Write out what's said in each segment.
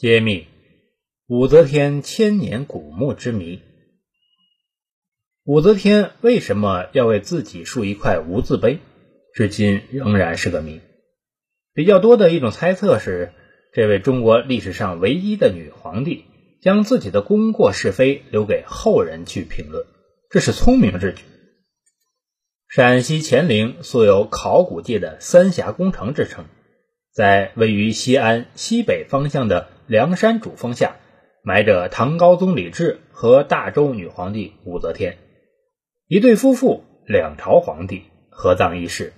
揭秘武则天千年古墓之谜。武则天为什么要为自己竖一块无字碑，至今仍然是个谜。比较多的一种猜测是，这位中国历史上唯一的女皇帝，将自己的功过是非留给后人去评论，这是聪明之举。陕西乾陵素有考古界的三峡工程之称，在位于西安西北方向的。梁山主峰下埋着唐高宗李治和大周女皇帝武则天，一对夫妇，两朝皇帝合葬一室，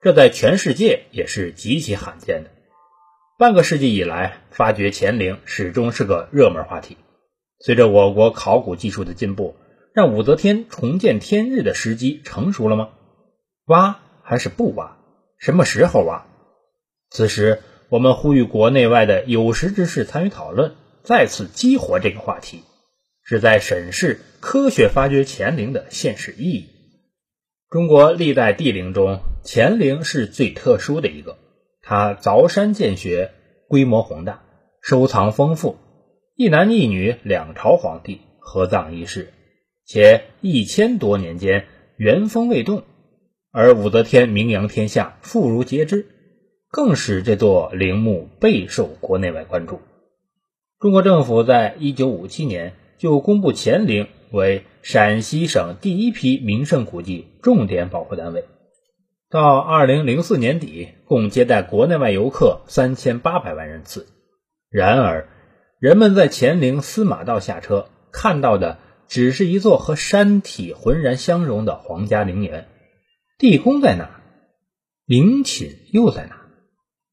这在全世界也是极其罕见的。半个世纪以来，发掘乾陵始终是个热门话题。随着我国考古技术的进步，让武则天重见天日的时机成熟了吗？挖还是不挖？什么时候挖？此时。我们呼吁国内外的有识之士参与讨论，再次激活这个话题，旨在审视科学发掘乾陵的现实意义。中国历代帝陵中，乾陵是最特殊的一个，它凿山建穴，规模宏大，收藏丰富，一男一女两朝皇帝合葬一室，且一千多年间原封未动，而武则天名扬天下，妇孺皆知。更使这座陵墓备受国内外关注。中国政府在一九五七年就公布乾陵为陕西省第一批名胜古迹重点保护单位。到二零零四年底，共接待国内外游客三千八百万人次。然而，人们在乾陵司马道下车，看到的只是一座和山体浑然相融的皇家陵园。地宫在哪？陵寝又在哪？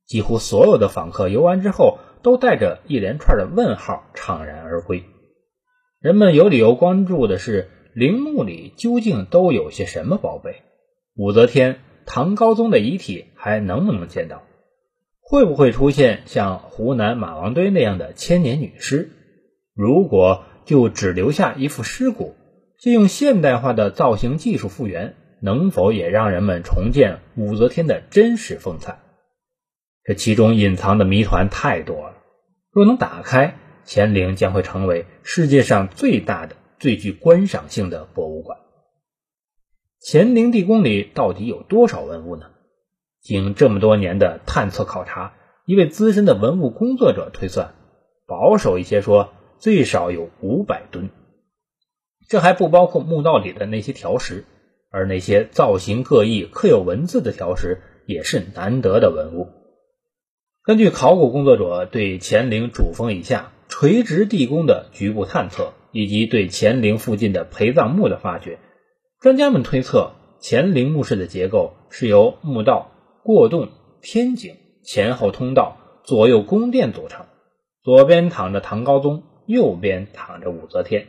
几乎所有的访客游完之后，都带着一连串的问号怅然而归。人们有理由关注的是，陵墓里究竟都有些什么宝贝？武则天、唐高宗的遗体还能不能见到？会不会出现像湖南马王堆那样的千年女尸？如果就只留下一副尸骨，借用现代化的造型技术复原，能否也让人们重见武则天的真实风采？这其中隐藏的谜团太多了，若能打开，乾陵将会成为世界上最大的、最具观赏性的博物馆。乾陵地宫里到底有多少文物呢？经这么多年的探测考察，一位资深的文物工作者推算，保守一些说，最少有五百吨。这还不包括墓道里的那些条石，而那些造型各异、刻有文字的条石，也是难得的文物。根据考古工作者对乾陵主峰以下垂直地宫的局部探测，以及对乾陵附近的陪葬墓的发掘，专家们推测，乾陵墓室的结构是由墓道、过洞、天井、前后通道、左右宫殿组成。左边躺着唐高宗，右边躺着武则天。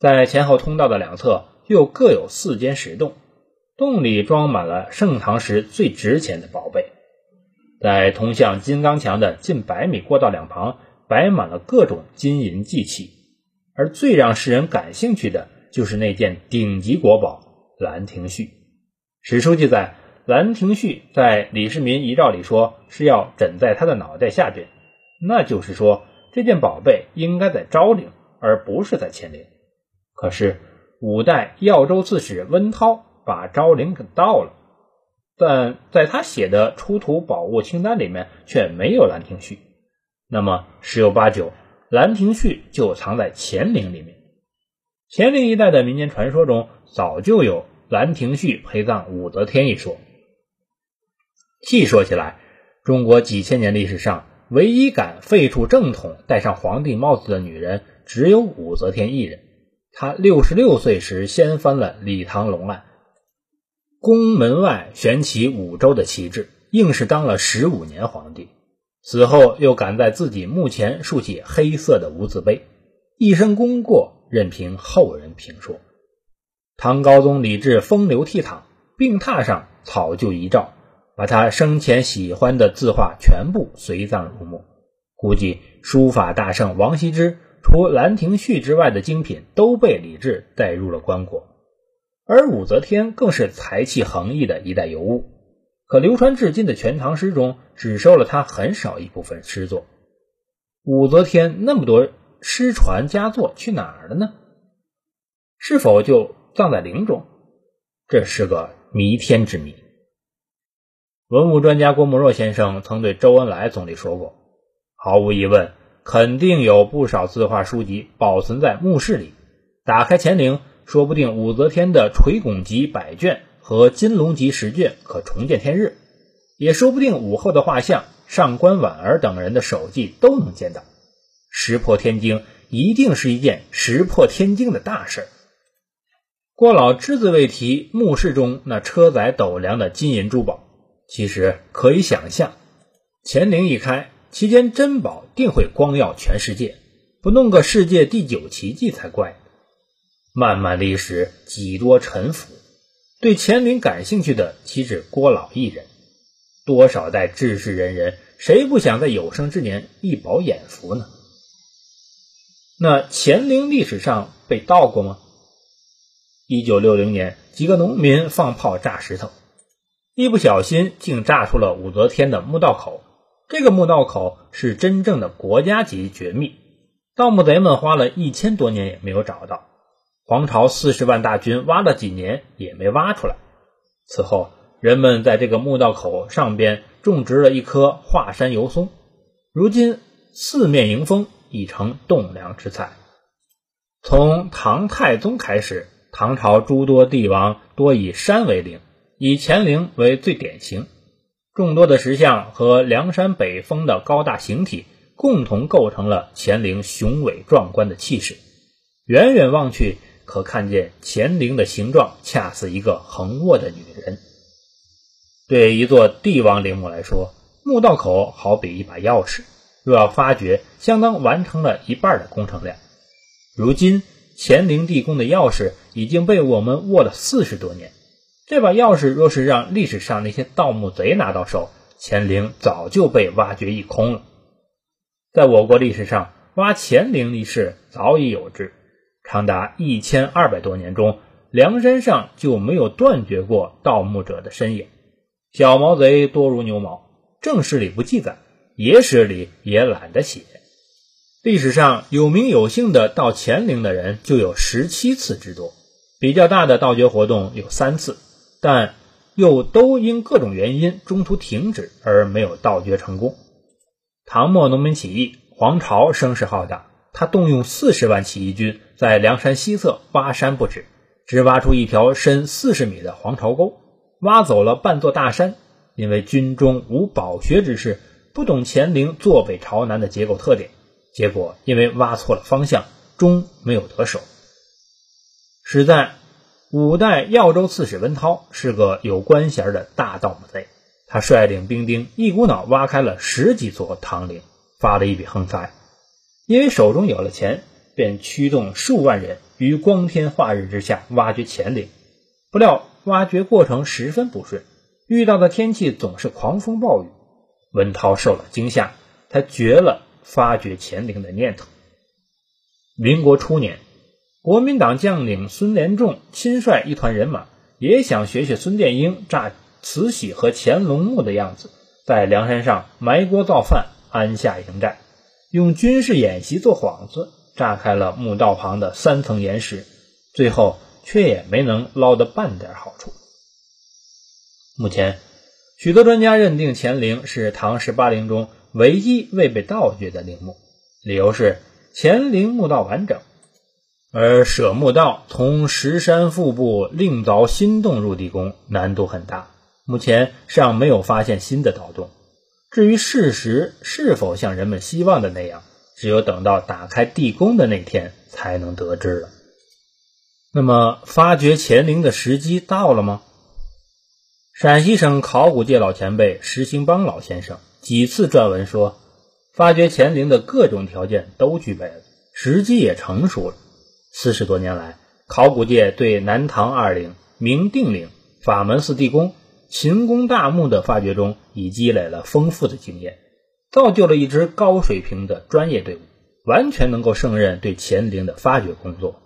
在前后通道的两侧又各有四间石洞，洞里装满了盛唐时最值钱的宝贝。在通向金刚墙的近百米过道两旁，摆满了各种金银祭器，而最让世人感兴趣的就是那件顶级国宝《兰亭序》。史书记载，《兰亭序》在李世民遗诏里说是要枕在他的脑袋下边，那就是说这件宝贝应该在昭陵，而不是在乾陵。可是五代耀州刺史温韬把昭陵给盗了。但在他写的出土宝物清单里面却没有《兰亭序》，那么十有八九，《兰亭序》就藏在乾陵里面。乾陵一带的民间传说中早就有《兰亭序》陪葬武则天一说。细说起来，中国几千年历史上唯一敢废除正统、戴上皇帝帽子的女人，只有武则天一人。她六十六岁时掀翻了李唐龙案。宫门外悬起五州的旗帜，硬是当了十五年皇帝。死后又赶在自己墓前竖起黑色的无字碑，一生功过任凭后人评说。唐高宗李治风流倜傥，病榻上草就遗诏，把他生前喜欢的字画全部随葬入墓。估计书法大圣王羲之除《兰亭序》之外的精品都被李治带入了棺椁。而武则天更是才气横溢的一代尤物，可流传至今的《全唐诗》中只收了她很少一部分诗作。武则天那么多失传佳作去哪儿了呢？是否就葬在陵中？这是个弥天之谜。文物专家郭沫若先生曾对周恩来总理说过：“毫无疑问，肯定有不少字画书籍保存在墓室里。打开乾陵，说不定武则天的垂拱集百卷和金龙集十卷可重见天日，也说不定武后的画像、上官婉儿等人的手迹都能见到。石破天惊，一定是一件石破天惊的大事。”郭老只字未提墓室中那车载斗量的金银珠宝，其实可以想象，乾陵一开，其间珍宝定会光耀全世界，不弄个世界第九奇迹才怪。漫漫历史几多沉浮，对乾陵感兴趣的岂止郭老一人？多少代志士仁人，谁不想在有生之年一饱眼福呢？那乾陵历史上被盗过吗？一九六零年，几个农民放炮炸石头，一不小心竟炸出了武则天的墓道口。这个墓道口是真正的国家级绝密，盗墓贼们花了一千多年也没有找到。皇朝四十万大军挖了几年也没挖出来。此后，人们在这个墓道口上边种植了一棵华山油松，如今四面迎风，已成栋梁之材。从唐太宗开始。唐朝诸多帝王多以山为陵，以乾陵为最典型。众多的石像和梁山北峰的高大形体，共同构成了乾陵雄伟壮观的气势。远远望去，可看见乾陵的形状恰似一个横卧的女人。对一座帝王陵墓来说，墓道口好比一把钥匙，若要发掘，相当完成了一半的工程量。如今。乾陵地宫的钥匙已经被我们握了四十多年，这把钥匙若是让历史上那些盗墓贼拿到手，乾陵早就被挖掘一空了。在我国历史上，挖乾陵一事早已有之，长达一千二百多年中，梁山上就没有断绝过盗墓者的身影。小毛贼多如牛毛，正史里不记载，野史里也懒得写。历史上有名有姓的到乾陵的人就有十七次之多，比较大的盗掘活动有三次，但又都因各种原因中途停止而没有盗掘成功。唐末农民起义，黄巢声势浩大，他动用四十万起义军在梁山西侧挖山不止，只挖出一条深四十米的黄巢沟，挖走了半座大山。因为军中无饱学之士，不懂乾陵坐北朝南的结构特点。结果因为挖错了方向，终没有得手。史在五代耀州刺史温韬是个有官衔的大盗墓贼，他率领兵丁一股脑挖开了十几座唐陵，发了一笔横财。因为手中有了钱，便驱动数万人于光天化日之下挖掘乾陵。不料挖掘过程十分不顺，遇到的天气总是狂风暴雨。文涛受了惊吓，他绝了。发掘乾陵的念头。民国初年，国民党将领孙连仲亲率一团人马，也想学学孙殿英炸慈禧和乾隆墓的样子，在梁山上埋锅造饭，安下营寨，用军事演习做幌子，炸开了墓道旁的三层岩石，最后却也没能捞得半点好处。目前，许多专家认定乾陵是唐十八陵中。唯一未被盗掘的陵墓，理由是乾陵墓道完整，而舍墓道从石山腹部另凿新洞入地宫难度很大，目前尚没有发现新的盗洞。至于事实是否像人们希望的那样，只有等到打开地宫的那天才能得知了。那么，发掘乾陵的时机到了吗？陕西省考古界老前辈石兴邦老先生。几次撰文说，发掘乾陵的各种条件都具备了，时机也成熟了。四十多年来，考古界对南唐二陵、明定陵、法门寺地宫、秦宫大墓的发掘中，已积累了丰富的经验，造就了一支高水平的专业队伍，完全能够胜任对乾陵的发掘工作。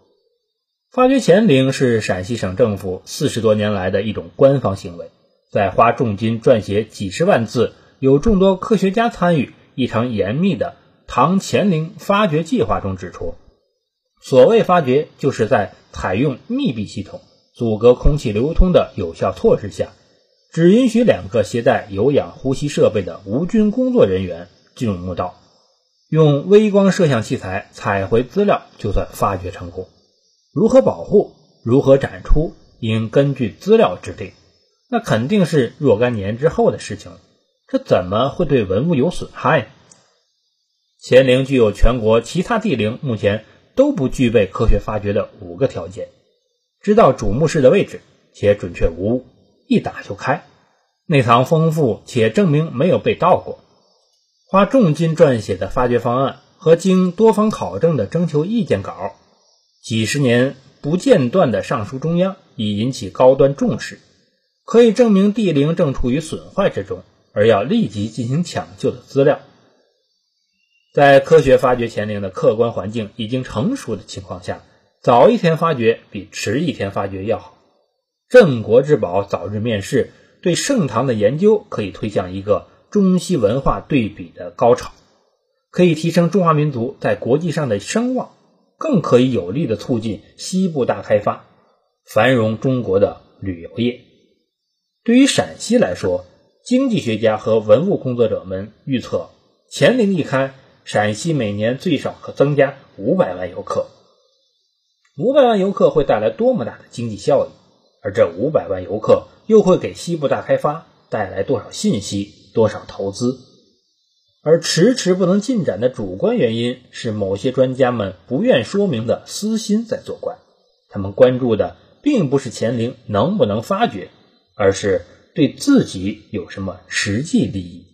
发掘乾陵是陕西省政府四十多年来的一种官方行为，在花重金撰写几十万字。有众多科学家参与一场严密的唐乾陵发掘计划中指出，所谓发掘，就是在采用密闭系统、阻隔空气流通的有效措施下，只允许两个携带有氧呼吸设备的无菌工作人员进入墓道，用微光摄像器材采回资料，就算发掘成功。如何保护？如何展出？应根据资料制定。那肯定是若干年之后的事情了。这怎么会对文物有损害？乾陵具有全国其他帝陵目前都不具备科学发掘的五个条件：知道主墓室的位置，且准确无误，一打就开；内藏丰富，且证明没有被盗过；花重金撰写的发掘方案和经多方考证的征求意见稿，几十年不间断的上书中央，已引起高端重视。可以证明帝陵正处于损坏之中，而要立即进行抢救的资料，在科学发掘乾陵的客观环境已经成熟的情况下，早一天发掘比迟一天发掘要好。镇国之宝早日面世，对盛唐的研究可以推向一个中西文化对比的高潮，可以提升中华民族在国际上的声望，更可以有力的促进西部大开发，繁荣中国的旅游业。对于陕西来说，经济学家和文物工作者们预测，乾陵一开，陕西每年最少可增加五百万游客。五百万游客会带来多么大的经济效益？而这五百万游客又会给西部大开发带来多少信息、多少投资？而迟迟不能进展的主观原因是，某些专家们不愿说明的私心在作怪。他们关注的并不是乾陵能不能发掘。而是对自己有什么实际利益？